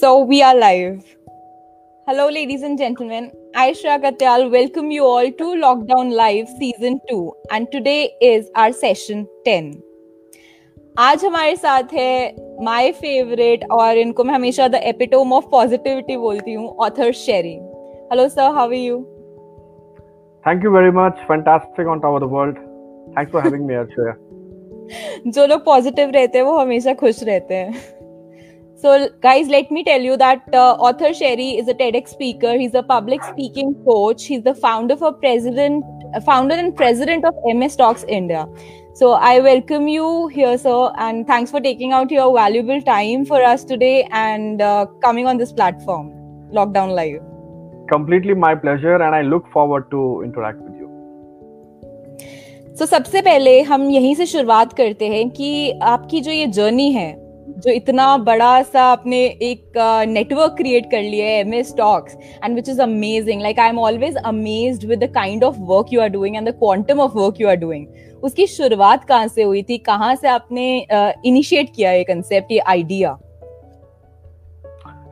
So we are live. Hello, ladies and gentlemen. Shreya Katyal, welcome you all to Lockdown Live Season 2. And today is our session 10. आज हमारे साथ है my favourite और इनको मैं हमेशा द एपिटोम ऑफ़ पॉजिटिविटी बोलती हूँ author Sheri hello sir how are you thank you very much fantastic on top of the world thanks for having me Shreya जो लोग पॉजिटिव रहते हैं वो हमेशा खुश रहते हैं So, guys, let me tell you that uh, author Sherry is a TEDx speaker. He's a public speaking coach. He's the founder for president, founder and president of MS Talks India. So, I welcome you here, sir, and thanks for taking out your valuable time for us today and uh, coming on this platform, Lockdown Live. Completely my pleasure, and I look forward to interact with you. So, सबसे पहले हम यहीं से शुरुआत करते हैं कि आपकी जो ये जर्नी है जो इतना बड़ा सा आपने एक नेटवर्क क्रिएट कर लिया है M S Talks and which is amazing like I am always amazed with the kind of work you are doing and the quantum of work you are doing उसकी शुरुआत कहाँ से हुई थी? कहाँ से आपने इनिशिएट uh, किया ये कंसेप्ट ये आइडिया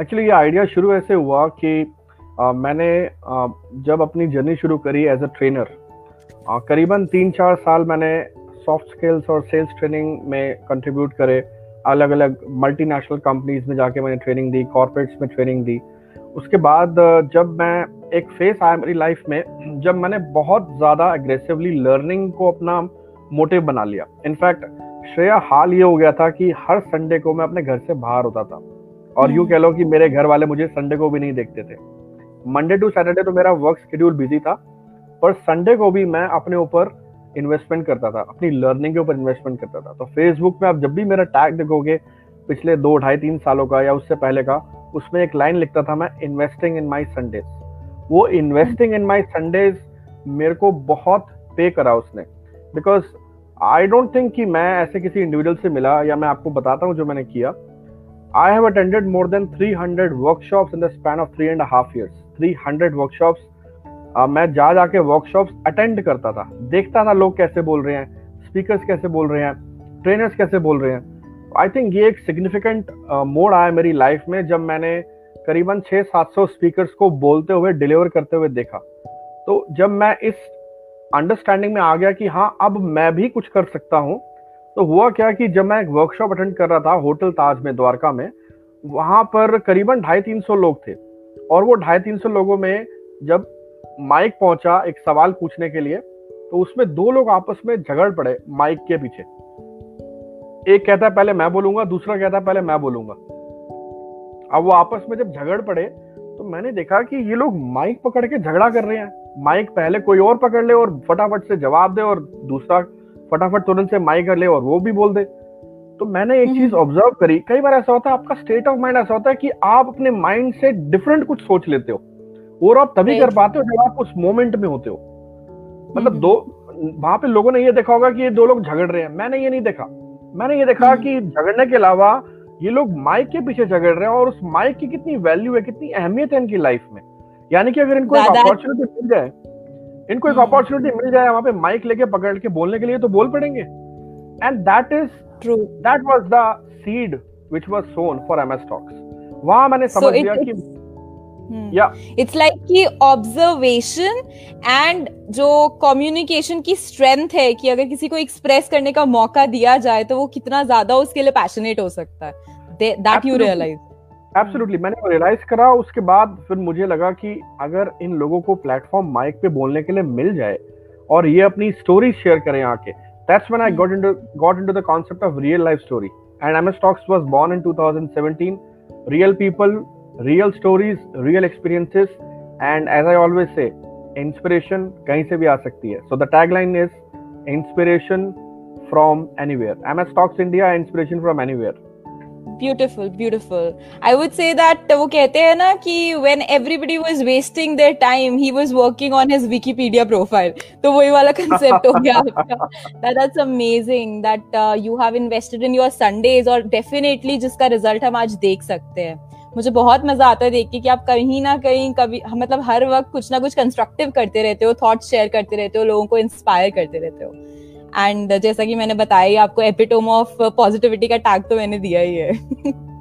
एक्चुअली ये आइडिया शुरू ऐसे हुआ कि uh, मैंने uh, जब अपनी जर्नी शुरू करी एज अ ट्रेनर करीबन तीन चार साल मैंने सॉफ्ट स्किल्स और सेल्स ट्रेनिंग में कंट्रीब्यूट करे। अलग अलग मल्टीनेशनल कंपनीज़ में जाके मैंने ट्रेनिंग दी कॉर्पोरेट्स में ट्रेनिंग दी। उसके बाद जब मैं एक फेस आया मेरी लाइफ में जब मैंने बहुत ज़्यादा एग्रेसिवली लर्निंग को अपना मोटिव बना लिया। इनफैक्ट श्रेया हाल ये हो गया था कि हर संडे को मैं अपने घर से बाहर होता था। और यूँ कह लो कि मेरे घर वाले मुझे संडे को भी नहीं देखते थे। मंडे टू सैटरडे तो मेरा वर्क शेड्यूल बिज़ी था पर संडे को भी मैं अपने ऊपर इन्वेस्टमेंट करता था, अपनी लर्निंग के ऊपर इन्वेस्टमेंट करता था। तो फेसबुक में आप जब भी मेरा टैग देखोगे, पिछले दो, ढाई, तीन सालों का या उससे पहले का, उसमें एक लाइन लिखता था मैं इन्वेस्टिंग इन माई संडेज वो इन्वेस्टिंग इन माई संडेज मेरे को बहुत पे करा उसने। बिकॉज़ आई डोंट थिंक कि मैं ऐसे किसी इंडिविजुअल से मिला या मैं आपको बताता हूँ जो मैंने किया। I have attended more than 300 workshops in the span of three and half years 300 workshops मैं जा जाके वर्कशॉप्स अटेंड करता था। देखता था लोग कैसे बोल रहे हैं स्पीकर्स कैसे बोल रहे हैं ट्रेनर्स कैसे बोल रहे हैं। आई थिंक ये एक सिग्निफिकेंट मोड आया मेरी लाइफ में जब मैंने करीबन छः सात सौ स्पीकर्स को बोलते हुए डिलीवर करते हुए देखा। तो जब मैं इस अंडरस्टैंडिंग में आ गया कि हाँ अब मैं भी कुछ कर सकता हूँ तो हुआ क्या कि जब मैं एक वर्कशॉप अटेंड कर रहा था होटल ताज में, द्वारका में, वहाँ पर करीबन ढाई तीन सौ लोग थे। और वो ढाई तीन सौ लोगों में जब माइक पहुँचा एक सवाल पूछने के लिए तो उसमें दो लोग आपस में झगड़ पड़े माइक के पीछे। एक कहता है पहले मैं बोलूँगा दूसरा कहता है पहले मैं बोलूँगा। अब वो आपस में जब झगड़ पड़े तो मैंने देखा कि ये लोग माइक पकड़ के झगड़ा कर रहे हैं। माइक पहले कोई और पकड़ ले और फटाफट से जवाब दे और दूसरा फटाफट तुरंत से माइक कर ले और वो भी बोल दे। तो मैंने एक चीज़ ऑब्ज़र्व हम्म। करी। कई बार ऐसा होता है आपका स्टेट ऑफ़ माइंड ऐसा होता है कि आप अपने माइंड से डिफरेंट कुछ सोच लेते हो। और आप तभी कर पाते हो जब आप उस मोमेंट में होते हो। मतलब हम्म। दो वहाँ पे लोगों ने ये देखा होगा कि ये दो लोग झगड़ रहे हैं। मैंने ये नहीं देखा। मैंने ये देखा हम्म। कि झगड़ने के अलावा ये लोग माइक के पीछे झगड़ रहे हैं और उस माइक की कितनी वैल्यू है कितनी अहमियत है इनकी लाइफ में। यानी कि अगर इनको एक अपॉर्चुनिटी मिल जाए इनको एक अपॉर्चुनिटी हम्म। मिल जाए वहाँ पे माइक लेके पकड़ के बोलने के लिए तो बोल पड़ेंगे। And that is true that was the seed which was sown for MS Talks वहाँ मैंने समझ लिया कि इट्स लाइक कि ऑब्जर्वेशन एंड जो कम्युनिकेशन की स्ट्रेंथ है कि अगर किसी को एक्सप्रेस करने का मौका दिया जाए तो वो कितना ज़्यादा उसके लिए पैशनेट हो सकता है। दैट यू रियलाइज़ एब्सोल्युटली मैंने रियलाइज़ करा उसके बाद फिर मुझे लगा कि अगर इन लोगों को प्लेटफॉर्म माइक पे बोलने के लिए मिल जाए और ये अपनी स्टोरी शेयर करें आके that's when I got into got into the concept of real life story and MS talks was born in 2017 real people real stories real experiences and as I always say inspiration कहीं से भी आ सकती है so the tag line is inspiration from anywhere M S talks India inspiration from anywhere beautiful beautiful I would say that वो कहते हैं ना कि when everybody was wasting their time he was working on his Wikipedia profile तो वही वाला concept हो गया आपका. That's amazing that you have invested in your Sundays और डेफिनेटली जिसका रिज़ल्ट हम आज देख सकते हैं. मुझे बहुत मज़ा आता है देख के कि आप कहीं ना कहीं कभी मतलब हर वक्त कुछ ना कुछ कंस्ट्रक्टिव करते रहते हो थॉट्स शेयर करते रहते हो, लोगों को इंस्पायर करते रहते हो। एंड जैसा कि मैंने बताया आपको एपिटोम ऑफ़ पॉजिटिविटी का टैग तो मैंने दिया ही है।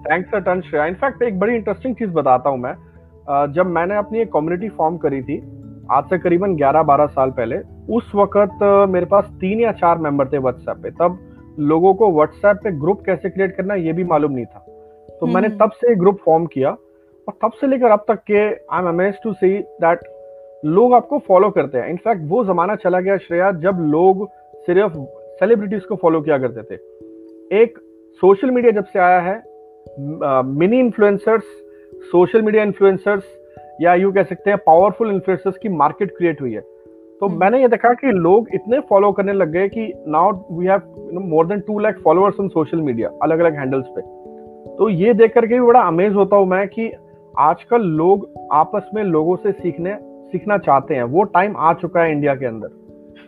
Thanks a ton Shreya in fact एक बड़ी इंटरेस्टिंग चीज़ बताता हूँ मैं। जब मैंने अपनी एक कम्युनिटी फॉर्म करी थी, आज से करीबन 11-12 साल पहले, उस वक्त मेरे पास तीन या चार मेंबर थे व्हाट्सएप पे। तब लोगों को व्हाट्सएप पे ग्रुप कैसे क्रिएट करना, ये भी मालूम नहीं था। तो हम्म, मैंने हम्म। तब से ग्रुप फॉर्म किया और तब से लेकर अब तक के I am amaze to see that लोग आपको फॉलो करते हैं इनफैक्ट वो जमाना चला गया श्रेया जब लोग सिर्फ़ सेलिब्रिटीज को फॉलो किया करते थे एक सोशल मीडिया जब से आया है mini influencers social media influencers या यू कह सकते हैं पावरफुल इन्फ्लुएंसर्स की मार्केट क्रिएट हुई है तो hmm. मैंने ये देखा कि लोग इतने फॉलो करने लग गए कि now we have more than two lakh followers on social media अलग अलग हैंडल्स पे तो ये देख करके भी बड़ा अमेज होता हूँ मैं कि आजकल लोग आपस में लोगों से सीखने सीखना चाहते हैं। वो टाइम आ चुका है इंडिया के अंदर।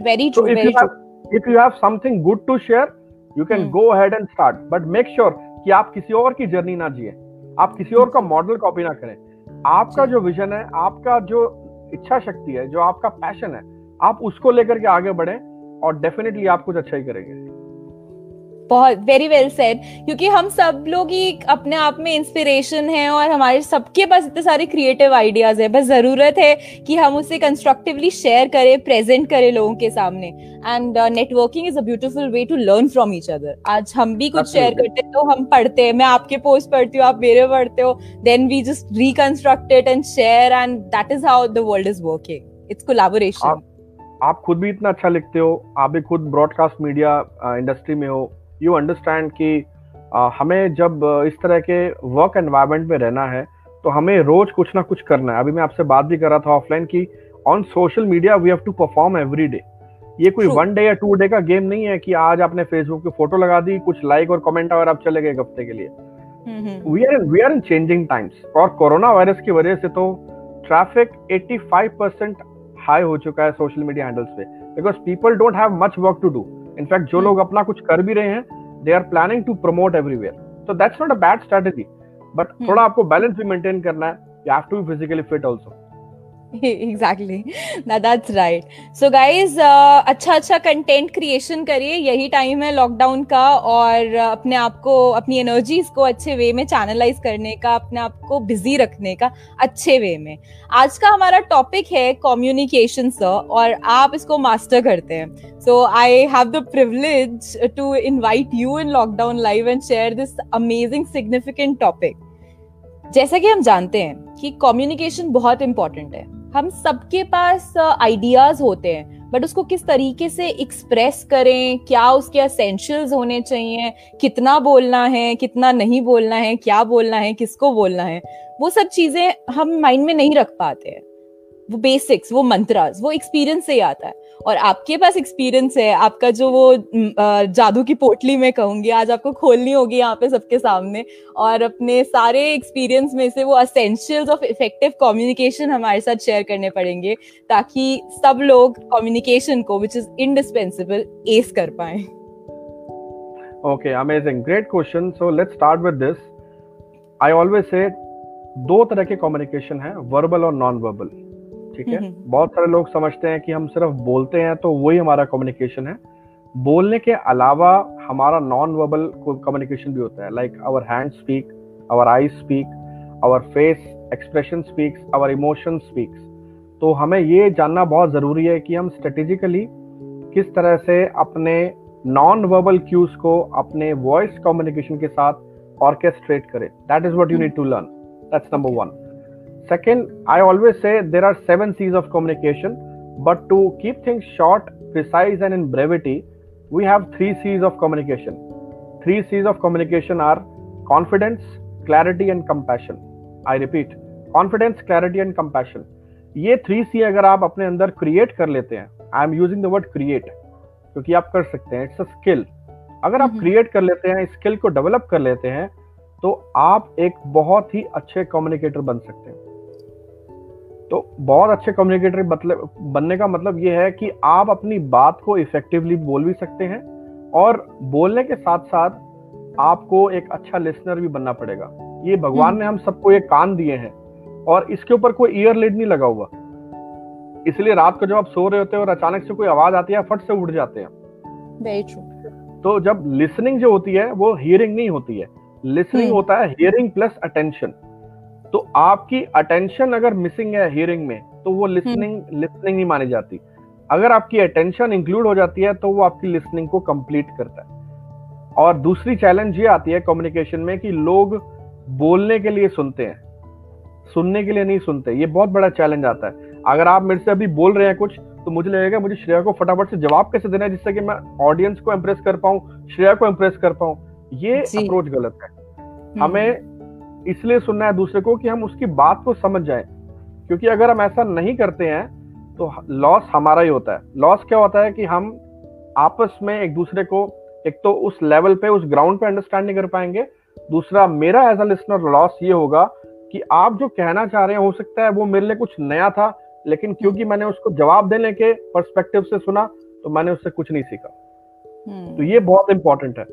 Very true if you have something good to share you can go ahead and start but make sure कि आप किसी और की जर्नी ना जिए। आप किसी और का मॉडल कॉपी ना करें। आपका जो। विजन है आपका जो इच्छा शक्ति है जो आपका पैशन है आप उसको लेकर के आगे बढ़े और डेफिनेटली आप कुछ अच्छा ही करेंगे। बहुत वेरी वेल सेड क्योंकि हम सब लोग ही अपने आप में इंस्पिरेशन है और हमारे सबके पास इतने सारे क्रिएटिव आइडियाज़ है। बस ज़रूरत है कि हम उसे कंस्ट्रक्टिवली शेयर करें प्रेजेंट करें लोगों के सामने। And networking is a beautiful way to learn from each other आज हम भी कुछ शेयर करते हैं तो हम पढ़ते हैं मैं आपके पोस्ट पढ़ती हूँ आप मेरे पढ़ते हो then we just reconstruct it and share and that is how the world is working it's collaboration आप खुद भी इतना अच्छा लिखते हो आप भी खुद ब्रॉडकास्ट मीडिया इंडस्ट्री में हो यू अंडरस्टैंड कि uh, हमें जब इस तरह के वर्क एनवायरमेंट में रहना है तो हमें रोज कुछ ना कुछ करना है। अभी मैं आपसे बात भी कर रहा था ऑफलाइन की on social media we have to perform every day ये कोई वन डे या टू डे का गेम नहीं है कि आज आपने फेसबुक पे फ़ोटो लगा दी कुछ लाइक और कमेंट और आप चले गए एक हफ़्ते के लिए। We are we are in changing times और कोरोना वायरस की वजह से तो ट्रैफ़िक 85 परसेंट हाई हो चुका है सोशल मीडिया हैंडल्स पे। Because people don't have much work to do in fact जो. लोग अपना कुछ कर भी रहे हैं they are planning to promote everywhere so that's not a bad strategy but थोड़ा आपको बैलेंस भी मेंटेन करना है. You have to be physically fit also exactly that's right so guys अच्छा अच्छा कंटेंट क्रिएशन करिए। यही टाइम है लॉकडाउन का और uh, अपने आप को अपनी एनर्जीज को अच्छे वे में चैनलाइज करने का अपने आप को बिज़ी रखने का अच्छे वे में। आज का हमारा टॉपिक है कम्युनिकेशन सर और आप इसको मास्टर करते हैं। So I have the privilege to invite you in lockdown live and share this amazing significant topic जैसा कि हम जानते हैं कि कम्युनिकेशन बहुत इंपॉर्टेंट है। हम सबके पास आइडियाज़ होते हैं बट उसको किस तरीके से एक्सप्रेस करें? क्या उसके असेंशियल्स होने चाहिए? कितना बोलना है, कितना नहीं बोलना है, क्या बोलना है, किसको बोलना है? वो सब चीज़ें हम माइंड में नहीं रख पाते हैं। वो बेसिक्स वो मंत्रास वो एक्सपीरियंस से ही आता है। और आपके पास एक्सपीरियंस है, आपका जो वो जादू की पोटली में कहूँगी, आज आपको खोलनी होगी यहाँ पे सबके सामने और अपने सारे एक्सपीरियंस में से वो असेंशियल्स ऑफ़ इफ़ेक्टिव कम्युनिकेशन हमारे साथ शेयर करने पड़ेंगे ताकि सब लोग कम्युनिकेशन को विच इज़ इंडिस्पेंसिबल एस कर पाए। Okay amazing great question so let's start with this I always say दो तरह के कम्युनिकेशन है वर्बल और नॉन वर्बल ठीक है? बहुत सारे लोग समझते हैं कि हम सिर्फ़ बोलते हैं तो वही हमारा कम्युनिकेशन है। बोलने के अलावा हमारा नॉन वर्बल कम्युनिकेशन भी होता है। Like our hand speak our eye speak our face expression speaks our emotion speaks तो हमें ये जानना बहुत ज़रूरी है कि हम स्ट्रेटेजिकली किस तरह से अपने नॉन वर्बल क्यूज को अपने वॉइस कम्युनिकेशन के साथ ऑर्केस्ट्रेट करें। That is what you need to learn that's number one Second, I always say there are seven C's of communication, but to keep things short, precise, and in brevity, we have three C's of communication. Three C's of communication are confidence, clarity, and compassion. I repeat, confidence, clarity, and compassion. ये three C अगर आप अपने अंदर create कर लेते हैं I am using the word create क्योंकि आप कर सकते हैं इट्स अ स्किल अगर आप क्रिएट कर लेते हैं स्किल को डेवलप कर लेते हैं तो आप एक बहुत ही अच्छे कम्युनिकेटर बन सकते हैं तो बहुत अच्छे कम्युनिकेटर मतलब बनने का मतलब ये है कि आप अपनी बात को इफेक्टिवली बोल भी सकते हैं और बोलने के साथ साथ आपको एक अच्छा लिसनर भी बनना पड़ेगा। ये भगवान ने हम सबको ये कान दिए हैं और इसके ऊपर कोई ईयर लिड नहीं लगा हुआ। इसलिए रात को जब आप सो रहे होते हैं और अचानक से कोई आवाज़ आती है फट से उठ जाते हैं। तो जब लिसनिंग जो होती है वो हियरिंग नहीं होती है। Listening hmm. होता है हियरिंग प्लस अटेंशन तो आपकी अटेंशन अगर मिसिंग है हियरिंग में तो वो लिसनिंग लिसनिंग नहीं मानी जाती। अगर आपकी अटेंशन इंक्लूड हो जाती है तो वो आपकी लिसनिंग को कंप्लीट करता है। और दूसरी चैलेंज ये आती है कम्युनिकेशन में कि लोग बोलने के लिए सुनते हैं सुनने के लिए नहीं सुनते। ये बहुत बड़ा चैलेंज आता है। अगर आप मेरे से अभी बोल रहे हैं कुछ तो मुझे लगेगा मुझे श्रेया को फटाफट से जवाब कैसे देना है जिससे कि मैं ऑडियंस को इम्प्रेस कर पाऊँ श्रेया को इम्प्रेस कर पाऊँ? ये अप्रोच गलत है। हम्म, हमें इसलिए सुनना है दूसरे को कि हम उसकी बात को समझ जाए। क्योंकि अगर हम ऐसा नहीं करते हैं तो लॉस हमारा ही होता है। लॉस क्या होता है कि हम आपस में एक दूसरे को एक तो उस लेवल पे उस ग्राउंड पे अंडरस्टैंड नहीं कर पाएँगे। दूसरा मेरा एज अ लिसनर लॉस ये होगा कि आप जो कहना चाह रहे हैं हो सकता है वो मेरे लिए कुछ नया था लेकिन क्योंकि मैंने उसको जवाब देने के परस्पेक्टिव से सुना तो मैंने उससे कुछ नहीं सीखा। हम्म। तो ये बहुत इंपॉर्टेंट है।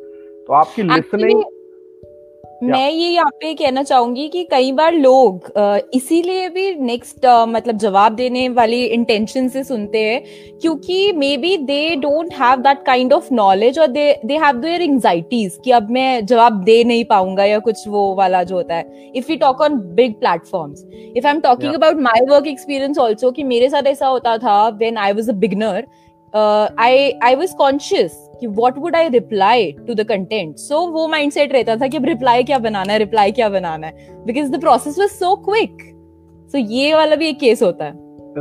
तो आपकी लिसनिंग मैं ये यहाँ पे कहना चाहूँगी कि कई बार लोग इसीलिए भी नेक्स्ट मतलब जवाब देने वाली इंटेंशन से सुनते हैं क्योंकि maybe they don't have that kind of knowledge और they they have their anxieties कि अब मैं जवाब दे नहीं पाऊँगा या कुछ वो वाला जो होता है। If you talk on big platforms if I am talking about my work experience also कि मेरे साथ ऐसा होता था when I was a beginner I I was conscious कि what would I reply to the content so वो mind set रहता था कि अब रिप्लाई क्या बनाना है रिप्लाई क्या बनाना है? Because the process was so quick so ये वाला भी एक केस होता है।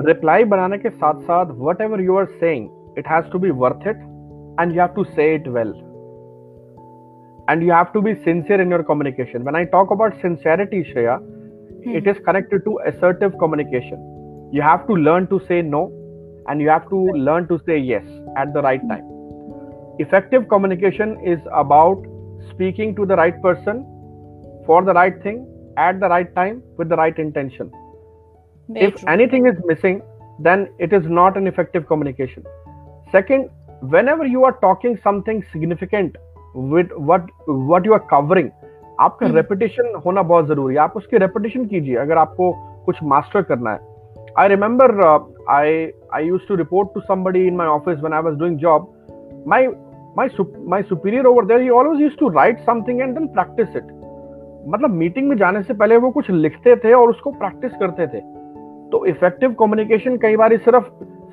रिप्लाई बनाने के साथ साथ whatever you are saying it has be worth it and you have to say it well and you have to be sincere in your communication when I talk about sincerity Shreya it is connected to assertive communication you have to learn to say no and you have to learn to say right time effective communication is about speaking to the right person for the right thing at the right time with the right intention Very if true. anything is missing then it is not an effective communication second whenever you are talking something significant with what what you are covering आपका हम्म। Repetition होना बहुत जरूरी है आप उसकी repetition कीजिए अगर आपको कुछ मास्टर करना है I remember I I used to report to somebody in my office when I was doing job my my my superior over there he always used to write something and then practice it मतलब meeting में जाने से पहले वो कुछ लिखते थे और उसको प्रैक्टिस करते थे तो इफ़ेक्टिव कम्युनिकेशन कई बार सिर्फ़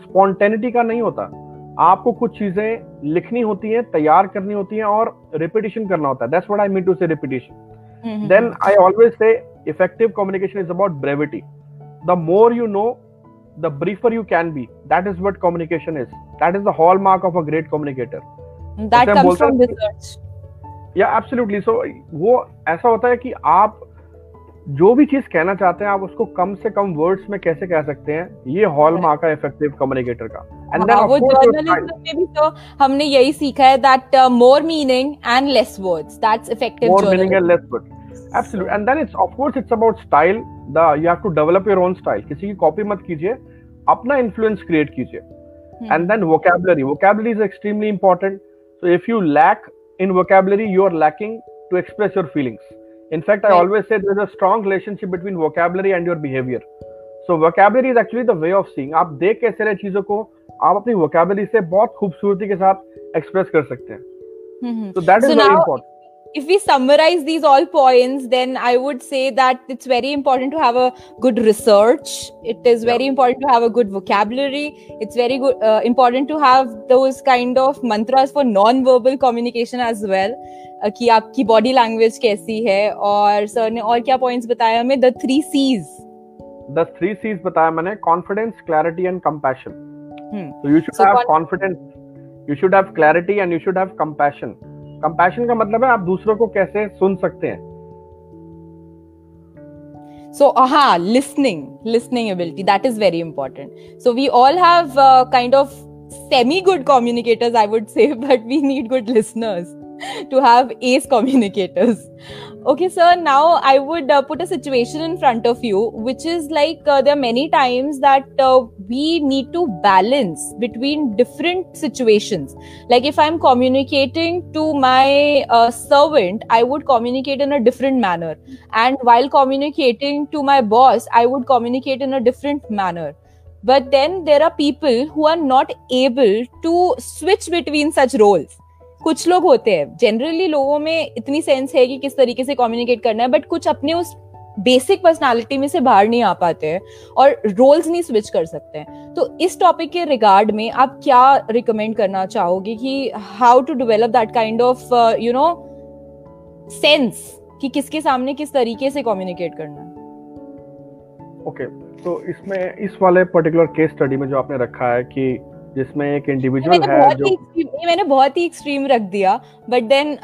स्पॉन्टेनिटी का नहीं होता आपको कुछ चीज़ें लिखनी होती हैं तैयार करनी होती हैं और रिपीटिशन करना होता है that's what I mean to say repetition hmm, then i always say effective communication is about brevity the more you know the briefer you can be that is what communication is that is the hallmark of a great communicator hmm. That hmm comes from research. Yeah absolutely so वो ऐसा होता है कि आप जो भी चीज़ कहना चाहते हैं आप उसको कम से कम वर्ड्स में कैसे कह सकते हैं? ये हॉलमार्क है इफ़ेक्टिव कम्युनिकेटर का। एंड देन हाँ, वो जर्नलिज्म में भी तो हमने यही सीखा है that more meaning and less words that's effective more meaning and journalism less word absolutely and then it's of course it's about style. The you have to develop your own style. किसी की copy मत कीजिए अपना influence create कीजिए। And then vocabulary. Vocabulary is extremely important. so if you lack in vocabulary you are lacking to express your feelings in fact i Right. always say there's a strong relationship between vocabulary and your behavior so vocabulary is actually the way of seeing आप देख कैसे रहे चीजों को आप अपनी vocabulary से बहुत खूबसूरती के साथ एक्सप्रेस कर सकते हैं हम्म। so that is So very now- important if we summarize these all points then i would say that it's very important to have a good research it is very important to have a good vocabulary it's very good uh, important to have those kind of mantras for non-verbal communication as well uh, कि आपकी body language कैसी है और sir ने और क्या points बताया हमें the three C's the three C's बताया मैंने confidence, clarity and compassion. Hmm. So you should So have con- confidence, you should have clarity and you Compassion का मतलब है आप दूसरों को कैसे सुन सकते हैं So, aha, listening, listening ability, that is very important. So, we all have uh, kind of semi good communicators, I would say, but we need good listeners to have ace communicators. Okay, sir, now I would uh, put a situation in front of you, which is like uh, there are many times that uh, we need to balance between different situations. Like, if I'm communicating to my uh, servant, I would communicate in a different manner and while communicating to my boss i would communicate in a different manner but then there are people who are not able to switch between such roles कुछ लोग होते हैं। Generally लोगों में इतनी sense है कि किस तरीके से कम्युनिकेट करना है बट कुछ अपने उस बेसिक पर्सनालिटी में से बाहर नहीं आ पाते हैं और रोल्स नहीं स्विच कर सकते हैं। तो इस टॉपिक के रिगार्ड में आप क्या रिकमेंड करना चाहोगे कि how to develop that kind of you know sense कि किसके सामने किस तरीके से कम्युनिकेट करना ओके okay, तो इसमें इस वाले पर्टिकुलर केस स्टडी में जो आपने रखा है कि जिसमें एक इंडिविजुअल है जो मैंने बहुत ही एक्सट्रीम रख दिया but then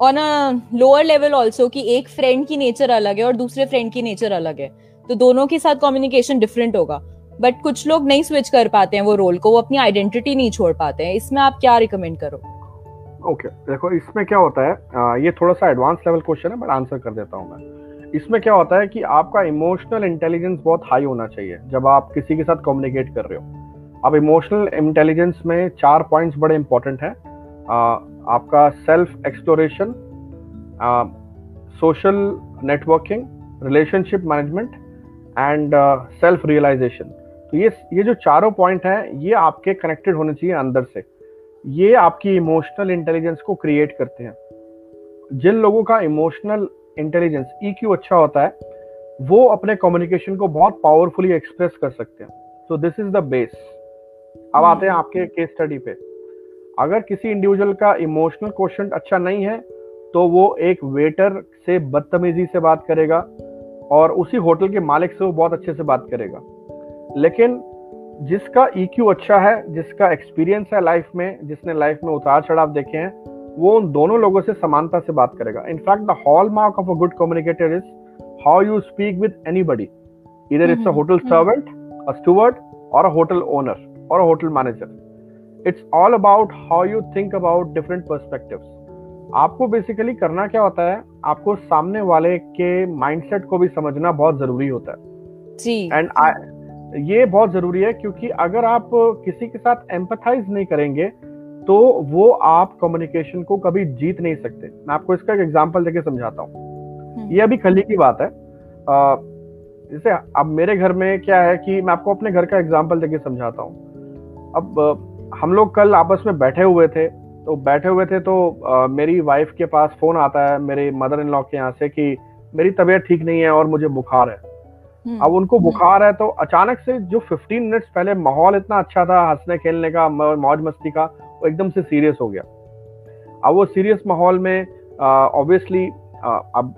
on a lower level also कि एक फ्रेंड की नेचर अलग है और दूसरे फ्रेंड की नेचर अलग है। तो दोनों के साथ कम्युनिकेशन डिफरेंट होगा। बट कुछ लोग नहीं स्विच कर पाते हैं वो रोल को वो अपनी आइडेंटिटी नहीं छोड़ पाते हैं। इसमें आप क्या रिकमेंड करो? ओके okay, देखो इसमें क्या होता है आ, ये थोड़ा सा एडवांस लेवल क्वेश्चन है बट आंसर कर देता हूँ मैं। इसमें क्या होता है कि आपका इमोशनल इंटेलिजेंस बहुत हाई होना चाहिए जब आप किसी के साथ कम्युनिकेट कर रहे हो। अब इमोशनल इंटेलिजेंस में चार पॉइंट्स बड़े इंपॉर्टेंट हैं। आपका self exploration social networking relationship management and self realization तो ये ये जो चारों पॉइंट हैं, ये आपके कनेक्टेड होने चाहिए अंदर से। ये आपकी इमोशनल इंटेलिजेंस को क्रिएट करते हैं। जिन लोगों का इमोशनल इंटेलिजेंस ईक्यू अच्छा होता है, वो अपने कम्युनिकेशन को बहुत पावरफुली एक्सप्रेस कर सकते हैं। तो दिस इज़ द बेस अब आते हैं आपके केस स्टडी पे। अगर किसी इंडिविजुअल का इमोशनल क्वेश्चन अच्छा नहीं है तो वो एक वेटर से बदतमीजी से बात करेगा और उसी होटल के मालिक से वो बहुत अच्छे से बात करेगा। लेकिन जिसका ईक्यू e अच्छा है जिसका एक्सपीरियंस है लाइफ में जिसने लाइफ में उतार चढ़ाव देखे हैं वो उन दोनों लोगों से समानता से बात करेगा। In fact the hallmark of a good communicator is how you speak with anybody either it's a hotel servant a steward or a hotel owner or a hotel manager. It's all about how you think about different perspectives आपको basically करना क्या होता है आपको सामने वाले के mindset को भी समझना बहुत ज़रूरी होता है। जी। एंड ये बहुत ज़रूरी है क्योंकि अगर आप किसी के साथ एम्पथाइज नहीं करेंगे तो वो आप कम्युनिकेशन को कभी जीत नहीं सकते। मैं आपको इसका एक एग्जांपल देके समझाता हूँ। हम्म। ये अभी कल की बात है। जैसे अब मेरे घर में क्या है कि मैं आपको अपने घर का एग्जांपल देके समझाता हूँ। अब हम लोग कल आपस में बैठे हुए थे तो बैठे हुए थे तो आ, मेरी वाइफ के पास फ़ोन आता है मेरे मदर इन लॉ के यहाँ से कि मेरी तबीयत ठीक नहीं है और मुझे बुखार है हम्म। अब उनको हम्म। बुखार है तो अचानक से जो 15 मिनट्स पहले माहौल इतना अच्छा था हंसने खेलने का मौज मस्ती का वो एकदम से सीरियस हो गया अब वो सीरियस माहौल में ऑब्वियसली अब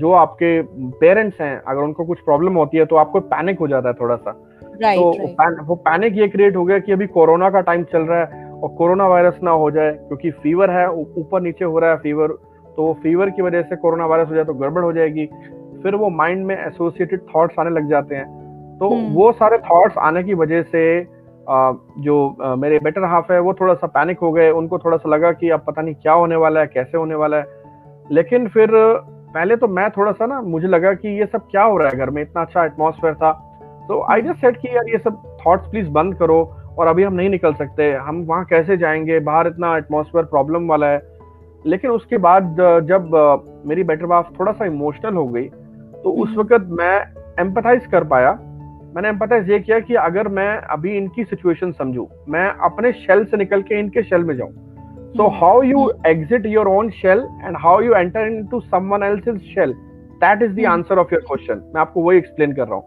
जो आपके पेरेंट्स हैं अगर उनको कुछ प्रॉब्लम होती है तो आपको पैनिक हो जाता है थोड़ा सा right, तो right. वो पैनिक ये क्रिएट हो गया कि अभी कोरोना का टाइम चल रहा है और कोरोना वायरस ना हो जाए क्योंकि फीवर है ऊपर नीचे हो रहा है फीवर तो वो फीवर की वजह से कोरोना वायरस हो जाए तो गड़बड़ हो जाएगी। फिर वो माइंड में एसोसिएटेड थॉट्स आने लग जाते हैं। तो हम्म। वो सारे थॉट्स आने की वजह से जो मेरे बेटर हाफ़ है वो थोड़ा सा पैनिक हो गए। उनको थोड़ा सा लगा कि अब पता नहीं क्या होने वाला है कैसे होने वाला है। लेकिन फिर पहले तो मैं थोड़ा सा ना मुझे लगा कि ये सब क्या हो रहा है घर में? इतना अच्छा एटमोसफेयर था। तो आई जस्ट सेट कि यार ये सब थॉट्स प्लीज़ बंद करो और अभी हम नहीं निकल सकते। हम वहाँ कैसे जाएँगे? बाहर इतना एटमोसफेयर प्रॉब्लम वाला है। लेकिन उसके बाद जब मेरी बेटर बाफ थोड़ा सा इमोशनल हो गई तो उस हम्म। वक्त मैं एम्पथाइज कर पाया। मैंने एम्पथाइज ये किया कि अगर मैं अभी इनकी सिचुएशन समझू मैं अपने शेल से निकल के इनके शेल में जाऊँ। So how you exit your own shell and how you enter into someone else shell that is the answer of your question मैं आपको वही एक्सप्लेन कर रहा हूँ।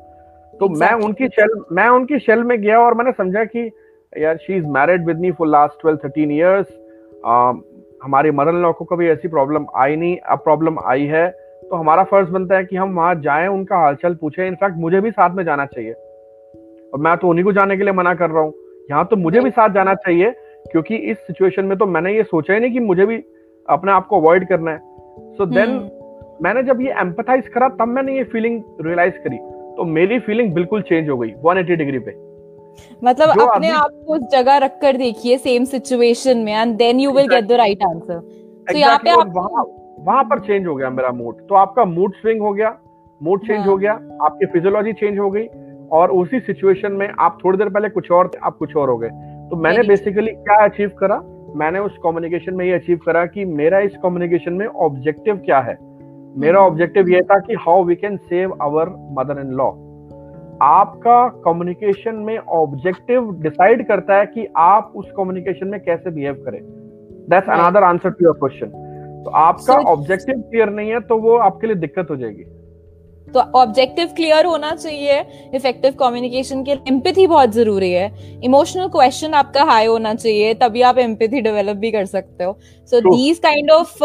तो exactly. मैं उनकी शेल मैं उनकी शेल में गया और मैंने समझा कि यार she is married with me for last twelve thirteen years हमारे मदर लॉ को कभी ऐसी प्रॉब्लम आई नहीं। अब प्रॉब्लम आई है। तो हमारा फ़र्ज़ बनता है कि हम वहाँ जाएँ उनका हालचाल पूछें। इनफैक्ट मुझे भी साथ में जाना चाहिए। और मैं तो उन्हीं को जाने के लिए मना कर रहा हूँ। यहाँ तो मुझे भी साथ जाना चाहिए क्योंकि इस सिचुएशन में तो मैंने ये सोचा ही नहीं कि मुझे भी अपने आप को अवॉइड करना है। So so then hmm. मैंने जब ये एम्पथाइज करा तब मैंने ये फीलिंग रियलाइज़ करी। तो मेरी फीलिंग बिल्कुल चेंज हो गई 180 डिग्री पे। मतलब अपने आप को उस जगह रख कर देखिए सेम सिचुएशन में and then you will get the right answer तो यहाँ पे आप वहाँ पर चेंज हो गया मेरा मूड तो आपका मूड स्विंग हो गया मूड चेंज हो हाँ। गया आपकी फिजियोलॉजी चेंज हो गई और उसी सिचुएशन में आप थोड़ी देर पहले कुछ और थे आप कुछ और हो गए। तो मैंने बेसिकली क्या अचीव करा? मैंने उस कम्युनिकेशन में ये अचीव करा कि मेरा इस कम्युनिकेशन में ऑब्जेक्टिव क्या है। मेरा ऑब्जेक्टिव हम्म। ये था कि how we can save our mother in law आपका कम्युनिकेशन में ऑब्जेक्टिव डिसाइड करता है कि आप उस कम्युनिकेशन में कैसे बिहेव करें. That's another answer to your question तो आपका ऑब्जेक्टिव so, क्लियर नहीं है तो वो आपके लिए दिक्कत हो जाएगी. तो ऑब्जेक्टिव क्लियर होना चाहिए. इफ़ेक्टिव कम्युनिकेशन के लिए एम्पैथी बहुत ज़रूरी है. इमोशनल क्वेश्चन आपका हाई होना चाहिए तभी आप एम्पैथी डेवलप भी कर सकते हो. So these kind of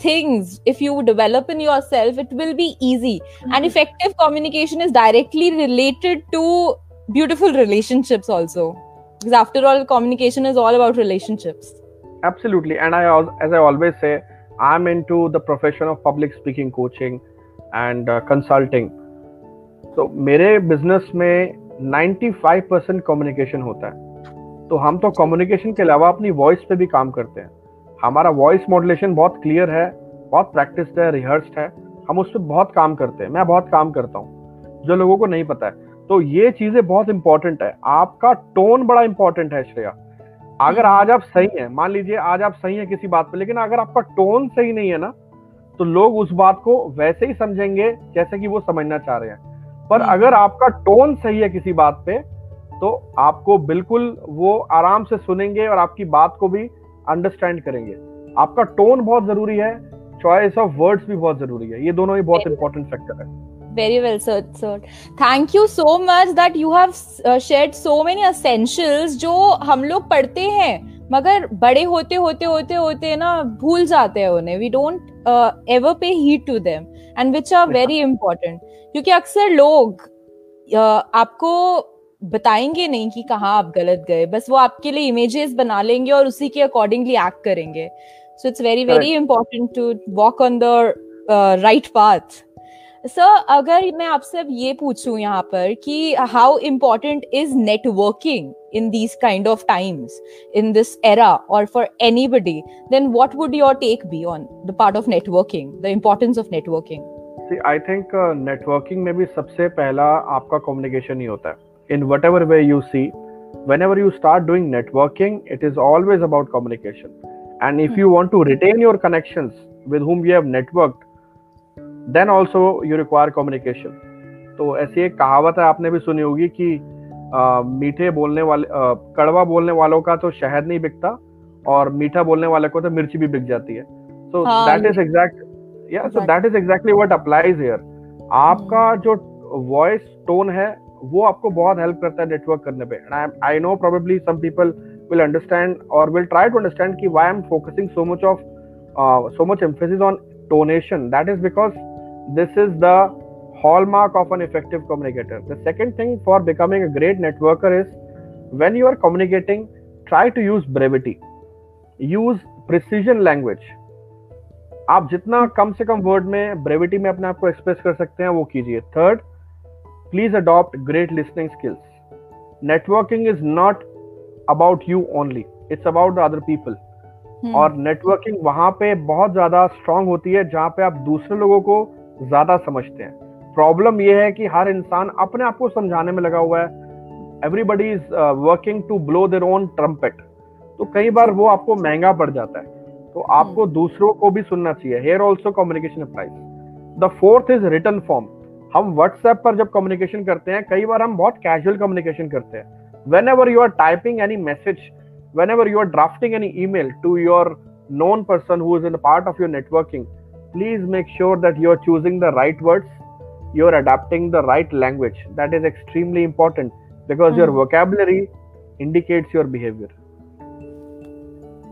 things if you develop in yourself it will be easy mm-hmm. and effective communication is directly related to beautiful relationships also because after all communication is all about relationships absolutely and i as i always say i'm into the profession of public speaking coaching consulting uh, तो मेरे business में 95 percent communication होता है तो हम तो communication के अलावा अपनी वॉइस पे भी काम करते हैं हमारा वॉइस मॉडुलेशन बहुत क्लियर है बहुत प्रैक्टिस है रिहर्स्ड है। हम उस पर बहुत काम करते हैं मैं बहुत काम करता हूँ जो लोगों को नहीं पता है। तो ये चीज़ें बहुत इंपॉर्टेंट है। आपका टोन बड़ा इंपॉर्टेंट है श्रेया। अगर आज आप सही हैं मान लीजिए आज आप सही हैं किसी बात पे लेकिन अगर आपका टोन सही नहीं है ना तो लोग उस बात को वैसे ही समझेंगे जैसे कि वो समझना चाह रहे हैं। पर हम्म। अगर आपका टोन सही है किसी बात पे तो आपको बिल्कुल वो आराम से सुनेंगे और आपकी बात को भी अंडरस्टैंड करेंगे। आपका टोन बहुत ज़रूरी है चॉइस ऑफ़ वर्ड्स भी बहुत ज़रूरी है। ये दोनों ही बहुत इंपॉर्टेंट फैक्टर है। Very well sir sir. Thank you so much that you have uh, shared so many essentials जो हम लोग पढ़ते हैं मगर बड़े होते होते होते होते ना भूल जाते हैं उन्हें। We don't ever pay heed to them and which are very important क्योंकि अक्सर लोग uh, आपको बताएँगे नहीं कि कहाँ आप गलत गए बस वो आपके लिए इमेजेस बना लेंगे और उसी के अकॉर्डिंगली एक्ट करेंगे। So it's very very important to walk on the right path sir अगर मैं आपसे अब ये पूछू यहाँ पर कि how important is networking in this kind of times in this era और for anybody then what would your take be on the part of networking the importance of networking I think networking में भी सबसे पहला आपका communication ही होता है। In whatever way you see whenever you start doing networking it is always about communication and if you want to retain your connections with whom you have networked then also you require communication तो ऐसी एक कहावत है आपने भी सुनी होगी कि आ, मीठे बोलने वाले आ, कड़वा बोलने वालों का तो शहद नहीं बिकता और मीठा बोलने वाले को तो मिर्ची भी बिक जाती है सो that is exact yeah so that is exactly what applies here आपका hmm. जो वॉइस टोन है वो आपको बहुत हेल्प करता है नेटवर्क करने पे. And I I know probably some people will understand और विल ट्राई टू अंडरस्टैंड कि why am focusing so much of so much emphasis on donation that is because this is the hallmark of an effective communicator the second thing for becoming a great networker is when you are communicating try to use brevity use precision language आप जितना कम से कम word में brevity में अपने आप को express कर सकते हैं, वो कीजिए. Third please adopt great listening skills networking is not about you only it's about the other people और नेटवर्किंग वहाँ पे बहुत ज़्यादा स्ट्रांग होती है जहाँ पे आप दूसरे लोगों को ज़्यादा समझते हैं। प्रॉब्लम यह है कि हर इंसान अपने आप को समझाने में लगा हुआ है। Everybody is working to blow their own trumpet तो कई बार वो आपको महँगा पड़ जाता है। तो आपको हम्म। दूसरों को भी सुनना चाहिए। Here also communication applies the fourth is written form हम व्हाट्सएप पर जब कम्युनिकेशन करते हैं कई बार हम बहुत कैजुअल कम्युनिकेशन करते हैं। Whenever you are typing any message whenever you are drafting any email to your known person who is in part of your networking please make sure that you are choosing the right words you are adapting the right language that is extremely important because your vocabulary indicates your behaviour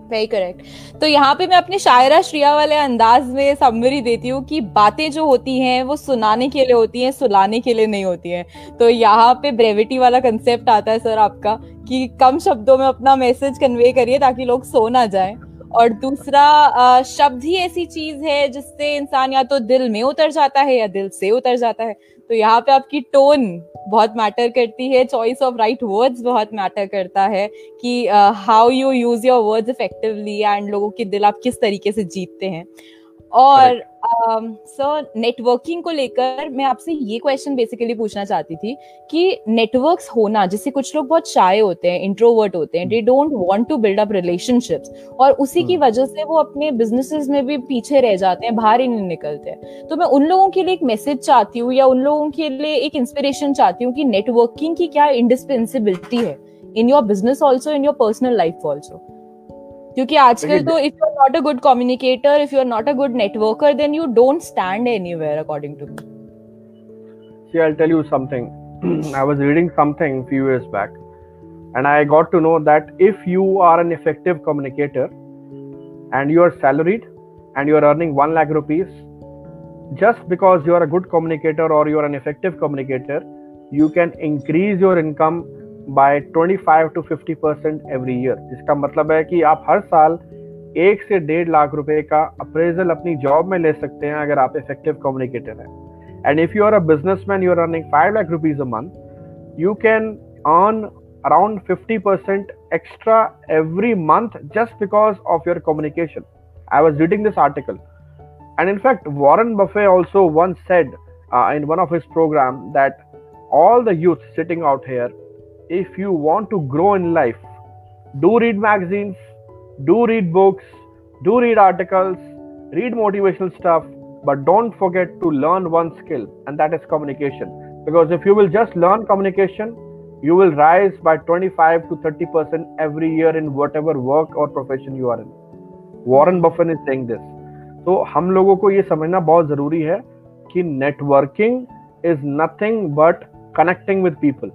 very correct तो यहाँ पे मैं अपने शायरा श्रिया वाले अंदाज में summary देती हूँ कि बातें जो होती हैं, वो सुनाने के लिए होती हैं, सुलाने के लिए नहीं होती हैं। तो यहाँ पे ब्रेविटी वाला कंसेप्ट आता है सर आपका कि कम शब्दों में अपना मैसेज कन्वे करिए ताकि लोग सो ना जाए। और दूसरा शब्द ही ऐसी चीज़ है जिससे इंसान या तो दिल में उतर जाता है या दिल से उतर जाता है। तो यहाँ पे आपकी टोन बहुत मैटर करती है चॉइस ऑफ़ राइट वर्ड्स बहुत मैटर करता है कि how you use your words effectively and लोगों के दिल आप किस तरीके से जीतते हैं। और सर um, नेटवर्किंग को लेकर मैं आपसे ये क्वेश्चन बेसिकली पूछना चाहती थी कि नेटवर्क्स होना जिससे कुछ लोग बहुत शाय होते हैं इंट्रोवर्ट होते हैं they don't want to build up relationships और उसी की hmm. वजह से वो अपने बिजनेसेस में भी पीछे रह जाते हैं बाहर ही नहीं निकलते हैं। तो मैं उन लोगों के लिए एक मैसेज चाहती हूँ या उन लोगों के लिए एक इंस्पिरेशन चाहती हूँ कि नेटवर्किंग की क्या इंडिस्पेंसिबिलिटी है in your business also in your personal life also क्योंकि आजकल तो if you are not a good communicator if you are not a good networker then you don't stand anywhere according to me See, I'll tell you something. I was reading something a few years back, and I got to know that if you are an effective communicator and you are salaried and you are earning 1 lakh rupees, just because you are a good communicator or you are an effective communicator, you can increase your income by 25 to 50 percent every year जिसका मतलब है कि आप हर साल एक से डेढ़ लाख रुपए का अप्रेजल अपनी जॉब में ले सकते हैं अगर आप इफ़ेक्टिव कम्युनिकेटर हैं and if you are a businessman you are earning five lakh rupees a month you can earn around 50% extra every month just because of your communication. I was reading this article. And in fact, Warren Buffett also once said uh, in one of his program that all the youth sitting out here if you want to grow in life, do read magazines, do read books, do read articles, read motivational stuff, but don't forget to learn one skill, and that is communication. Because if you will just learn communication, you will rise by 25 to 30 percent every year in whatever work or profession you are in. Warren Buffett is saying this. तो हम लोगों को ये समझना बहुत जरूरी है कि networking is nothing but connecting with people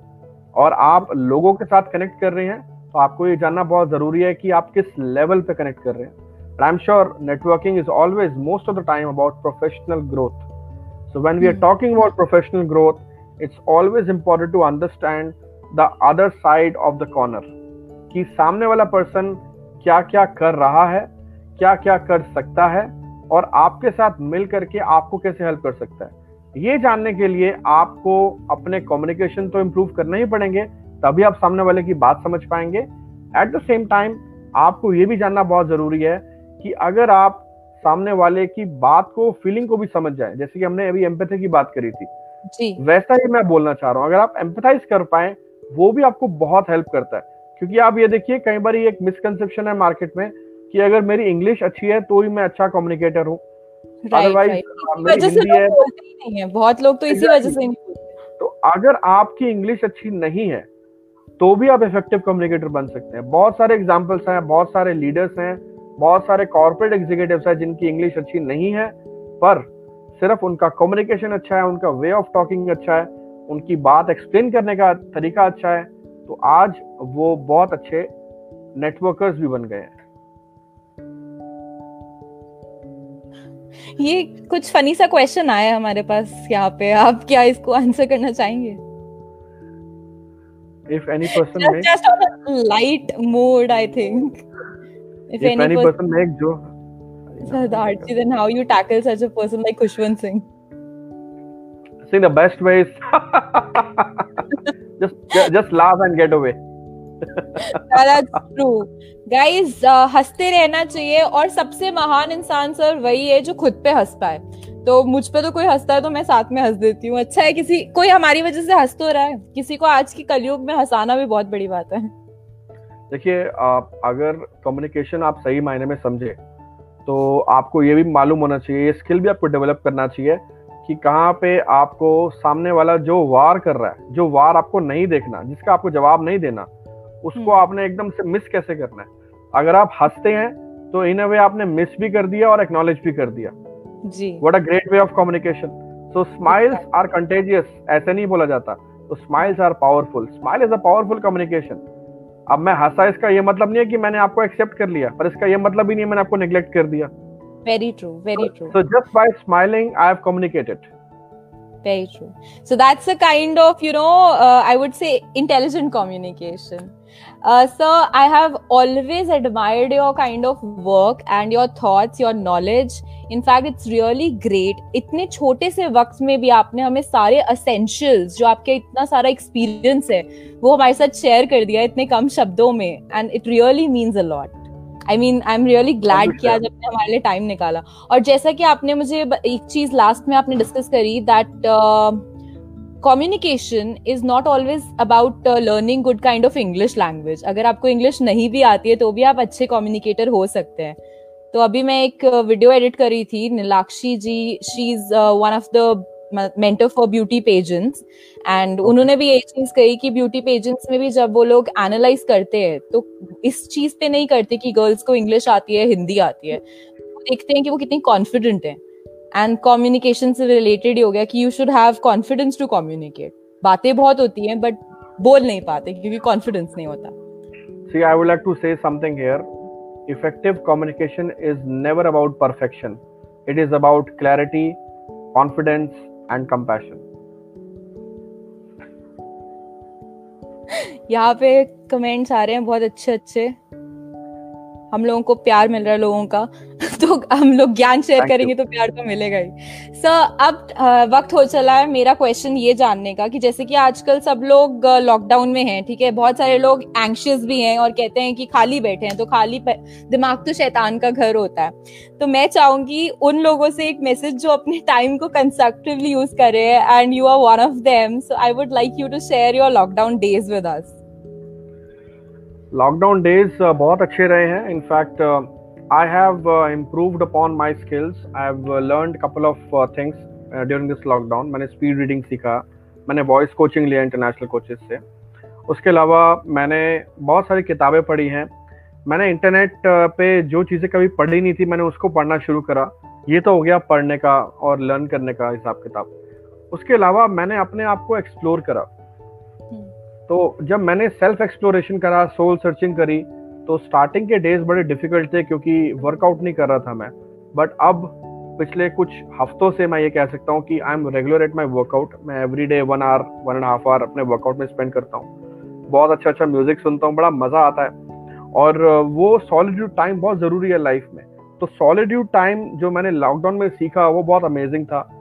और आप लोगों के साथ कनेक्ट कर रहे हैं तो आपको ये जानना बहुत ज़रूरी है कि आप किस लेवल पे कनेक्ट कर रहे हैं। I am sure networking is always most of the time about professional growth so when we are talking about professional growth it's always important to understand the other side of the corner कि सामने वाला person क्या क्या कर रहा है क्या क्या कर सकता है और आपके साथ मिल करके आपको कैसे हेल्प कर सकता है। ये जानने के लिए आपको अपने कम्युनिकेशन तो इम्प्रूव करना ही पड़ेंगे तभी आप सामने वाले की बात समझ पाएँगे। एट द सेम टाइम आपको ये भी जानना बहुत ज़रूरी है कि अगर आप सामने वाले की बात को फीलिंग को भी समझ जाए जैसे कि हमने अभी एम्पैथी की बात करी थी। जी। वैसा ही मैं बोलना चाह रहा हूँ अगर आप एम्पथाइज कर पाए वो भी आपको बहुत हेल्प करता है। क्योंकि आप ये देखिए कई बार ये एक मिसकनसेप्शन है मार्केट में कि अगर मेरी इंग्लिश अच्छी है तो ही मैं अच्छा कम्युनिकेटर हूँ है। बहुत लोग तो इसी वजह से तो अगर आपकी इंग्लिश अच्छी नहीं है तो भी आप इफ़ेक्टिव कम्युनिकेटर बन सकते हैं। बहुत सारे एग्जाम्पल्स हैं बहुत सारे लीडर्स हैं बहुत सारे कॉर्पोरेट एग्जीक्यूटिव हैं जिनकी इंग्लिश अच्छी नहीं है पर सिर्फ़ उनका कम्युनिकेशन अच्छा है उनका वे ऑफ़ टॉकिंग अच्छा है उनकी बात एक्सप्लेन करने का तरीका अच्छा है तो आज वो बहुत अच्छे नेटवर्कर्स भी बन गए हैं। ये कुछ फनी सा क्वेश्चन आया हमारे पास यहाँ पे आप क्या इसको आंसर करना चाहेंगे if any person just, just on a light mood i think if, if any, any person, person make jo Siddharthi, then how you tackle such a person like Khushwant Singh? I think the best way is just just laugh and get away. Guys uh, हँसते रहना चाहिए और सबसे महान इंसान sir वही है जो खुद पे हंस पाए तो मुझ पे तो कोई हंसता है तो मैं साथ में हंस देती हूँ। अच्छा है किसी कोई हमारी वजह से हंस तो रहा है? किसी को आज की कलयुग में हंसाना भी बहुत बड़ी बात है। देखिए आप अगर कम्युनिकेशन आप सही मायने में समझे तो आपको ये भी मालूम होना चाहिए ये स्किल भी आपको डेवलप करना चाहिए कि कहाँ पे आपको सामने वाला जो वार कर रहा है जो वार आपको नहीं देखना जिसका आपको जवाब नहीं देना उसको। आपने एकदम से मिस कैसे करना है? अगर आप हँसते हैं तो इन अ वे आपने मिस भी कर दिया और एक्नोलेज भी कर दिया। जी। What a great way of communication so smiles are contagious ऐसे नहीं बोला जाता। तो smiles are powerful smile is a powerful communication अब मैं हंसा इसका ये मतलब नहीं है कि मैंने आपको एक्सेप्ट कर लिया पर इसका ये मतलब ही नहीं है मैंने आपको निग्लेक्ट कर दिया। Very true very true so just by smiling I have communicated very true. So that's a kind of you know uh, i would say intelligent communication. Uh, I have always admired your kind of work and your thoughts, your knowledge. In fact, it's really great. इतने छोटे से वक्त में भी आपने हमें सारे essentials जो आपके इतना सारा एक्सपीरियंस है वो हमारे साथ शेयर कर दिया इतने कम शब्दों में and it really means a lot I mean I am really glad कि आज आपने हमारे लिए टाइम निकाला और जैसा कि आपने मुझे एक चीज़ लास्ट में आपने डिस्कस करी that communication is not always about learning good kind of English language अगर आपको इंग्लिश नहीं भी आती है तो भी आप अच्छे कम्युनिकेटर हो सकते हैं। तो अभी मैं एक वीडियो uh, एडिट करी थी Neelakshi ji she is one of the mentor for beauty pageants and उन्होंने भी यही चीज़ कही कि ब्यूटी पेजेंट्स में भी जब वो लोग एनालाइज करते हैं तो इस चीज़ पे नहीं करते कि गर्ल्स को इंग्लिश आती है हिंदी आती है। देखते हैं कि वो कितनी कॉन्फिडेंट है। एंड कम्युनिकेशन से रिलेटेड ही हो गया कि you should have confidence to communicate बातें बहुत होती हैं बट बोल नहीं पाते क्योंकि कॉन्फिडेंस नहीं होता. See I would like to say something here effective communication is never about perfection it is about clarity confidence and compassion यहाँ पे कमेंट्स आ रहे हैं बहुत अच्छे अच्छे हम लोगों को प्यार मिल रहा है लोगों का तो हम लोग ज्ञान शेयर करेंगे तो प्यार तो मिलेगा ही। सर अब वक्त हो चला है मेरा क्वेश्चन ये जानने का कि जैसे कि आजकल सब लोग लॉकडाउन में हैं ठीक है? बहुत सारे लोग एंशियस भी हैं और कहते हैं कि खाली बैठे हैं तो खाली दिमाग तो शैतान का घर होता है। तो मैं चाहूँगी उन लोगों से एक मैसेज जो अपने टाइम को कंस्ट्रक्टिवली यूज़ करे and you are one of them so I would like you to share your lockdown days with us lockdown days बहुत अच्छे रहे हैं। In fact I have uh, upon my skills I have have couple of things during this uh, lockdown. मैंने speed reading सीखा। मैंने voice coaching लिया international coaches से। उसके अलावा मैंने बहुत सारी किताबें पढ़ी हैं। मैंने इंटरनेट पे जो चीज़ें कभी पढ़ी नहीं थी मैंने उसको पढ़ना शुरू करा। ये तो हो गया पढ़ने का और लर्न करने का हिसाब किताब उसके अलावा मैंने अपने आप को एक्सप्लोर करा। तो जब मैंने सेल्फ एक्सप्लोरेशन करा सोल सर्चिंग करी तो स्टार्टिंग के डेज़ बड़े डिफ़िकल्ट थे क्योंकि वर्कआउट नहीं कर रहा था मैं। बट अब पिछले कुछ हफ्तों से मैं ये कह सकता हूँ कि I am regular at my workout मैं every day one hour one and half hour अपने वर्कआउट में स्पेंड करता हूँ। बहुत अच्छा अच्छा म्यूज़िक सुनता हूँ, बड़ा मज़ा आता है। और वो सॉलिट्यूड टाइम बहुत ज़रूरी है लाइफ में। तो सॉलिट्यूड टाइम जो मैंने लॉकडाउन में सीखा, वो बहुत अमेजिंग था।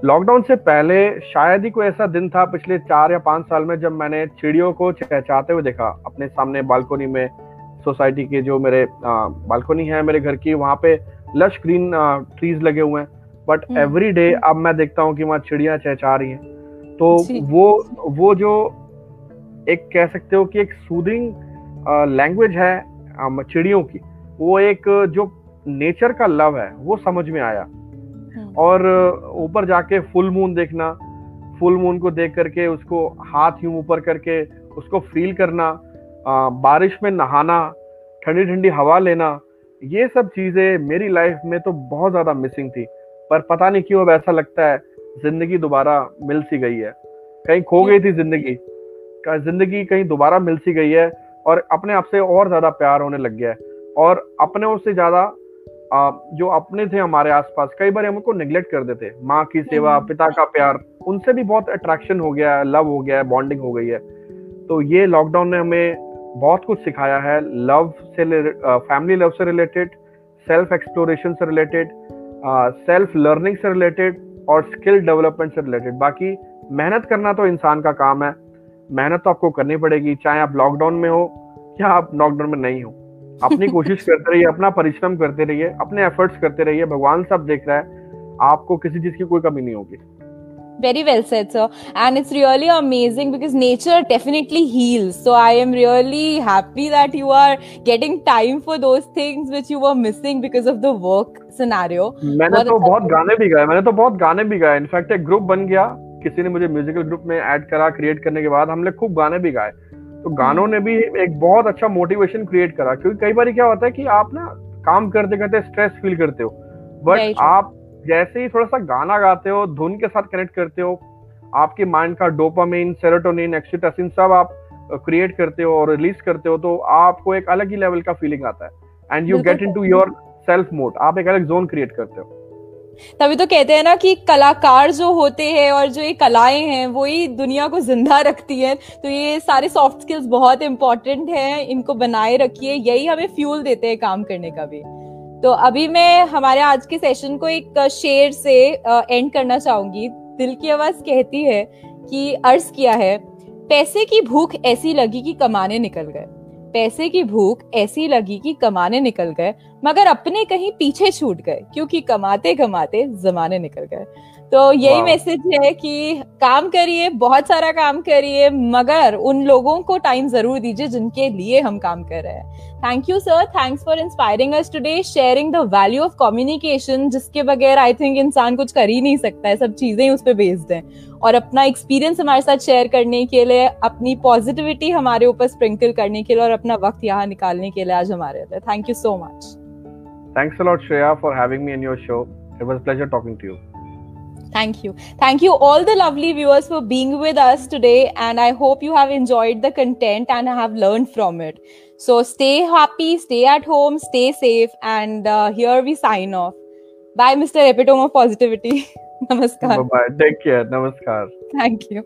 लॉकडाउन से पहले शायद ही कोई ऐसा दिन था पिछले चार या पाँच साल में जब मैंने चिड़ियों को चहचाते हुए देखा। अपने सामने बालकोनी में सोसाइटी के जो मेरे बालकोनी है मेरे घर की वहाँ पे लश ग्रीन ट्रीज लगे हुए हैं। बट एवरी डे अब मैं देखता हूँ कि वहाँ चिड़िया चहचा रही हैं। तो वो वो जो एक कह सकते हो कि एक सूदिंग लैंग्वेज है चिड़ियों की वो एक जो नेचर का लव है वो समझ में आया। और ऊपर जाके फुल मून देखना फुल मून को देख करके उसको हाथ यूँ ऊपर करके उसको फील करना आ, बारिश में नहाना ठंडी ठंडी हवा लेना ये सब चीज़ें मेरी लाइफ में तो बहुत ज़्यादा मिसिंग थी। पर पता नहीं क्यों अब ऐसा लगता है ज़िंदगी दोबारा मिल सी गई है। कहीं खो गई थी ज़िंदगी ज़िंदगी कहीं दोबारा मिल सी गई है और अपने आप से और ज़्यादा प्यार होने लग गया है। और अपने से ज़्यादा जो अपने थे हमारे आसपास कई बार हम उनको निग्लेक्ट कर देते। माँ की सेवा हम्म। पिता का प्यार उनसे भी बहुत अट्रैक्शन हो गया है लव हो गया है बॉन्डिंग हो गई है। तो ये लॉकडाउन ने हमें बहुत कुछ सिखाया है लव से फैमिली लव से रिलेटेड सेल्फ एक्सप्लोरेशन से रिलेटेड सेल्फ लर्निंग से रिलेटेड और स्किल डेवलपमेंट से रिलेटेड बाकी मेहनत करना तो इंसान का काम है। मेहनत तो आपको करनी पड़ेगी चाहे आप लॉकडाउन में हो या आप लॉकडाउन में नहीं हो। अपनी कोशिश करते रहिए अपना परिश्रम करते रहिए अपने एफर्ट्स करते रहिए भगवान सब देख रहा है आपको किसी चीज़ की कोई कमी नहीं होगी very well said sir and it's really amazing because nature definitely heals so i am really happy that you are getting time for those things which you were missing because of the work scenario मैंने तो बहुत गाने भी गाए मैंने तो बहुत गाने भी गाए इनफैक्ट एक ग्रुप बन गया किसी ने मुझे म्यूजिकल ग्रुप में ऐड करा क्रिएट करने के बाद हमने खूब गाने भी गाए तो गानों ने भी एक बहुत अच्छा मोटिवेशन क्रिएट करा क्योंकि कई बार क्या होता है कि आप ना काम करते करते स्ट्रेस फील करते हो बट आप जैसे ही थोड़ा सा गाना गाते हो धुन के साथ कनेक्ट करते हो आपके माइंड का डोपामिन सेरोटोनिन एक्सीटोसिन सब आप क्रिएट करते हो और रिलीज़ करते हो तो आपको एक अलग ही लेवल का फीलिंग आता है। And you get into your self mode आप एक अलग जोन क्रिएट करते हो। तभी तो कहते हैं ना कि कलाकार जो होते हैं और जो ये कलाएँ हैं, वो ही दुनिया को ज़िंदा रखती हैं। तो ये सारे सॉफ्ट स्किल्स बहुत इंपॉर्टेंट हैं, इनको बनाए रखिए। यही हमें फ्यूल देते हैं काम करने का भी। तो अभी मैं हमारे आज के सेशन को एक शेर से एंड करना चाहूँगी। दिल की आवाज़ कहती है कि अर्ज़ किया है, पैसे की भूख ऐसी लगी कि कमाने निकल गए। पैसे की भूख ऐसी लगी कि कमाने निकल गए, मगर अपने कहीं पीछे छूट गए, क्योंकि कमाते कमाते जमाने निकल गए। तो यही मैसेज है कि काम करिए बहुत सारा काम करिए मगर उन लोगों को टाइम ज़रूर दीजिए जिनके लिए हम काम कर रहे हैं। Thank you sir thanks for inspiring us today sharing the value of communication जिसके बगैर आई थिंक इंसान कुछ कर ही नहीं सकता है सब चीज़ें उस पर बेस्ड हैं। और अपना एक्सपीरियंस हमारे साथ शेयर करने के लिए अपनी पॉजिटिविटी हमारे ऊपर स्प्रिंकल करने के लिए और अपना वक्त यहाँ निकालने के लिए आज हमारे thank you so much for having me in your show. It was a pleasure talking to you. Thank you. Thank you, all the lovely viewers, for being with us today. And I hope you have enjoyed the content and have learned from it. So stay happy, stay at home, stay safe. And uh, here we sign off. Bye, Mr. Epitome of Positivity. Namaskar. Bye bye. Take care. Namaskar. Thank you.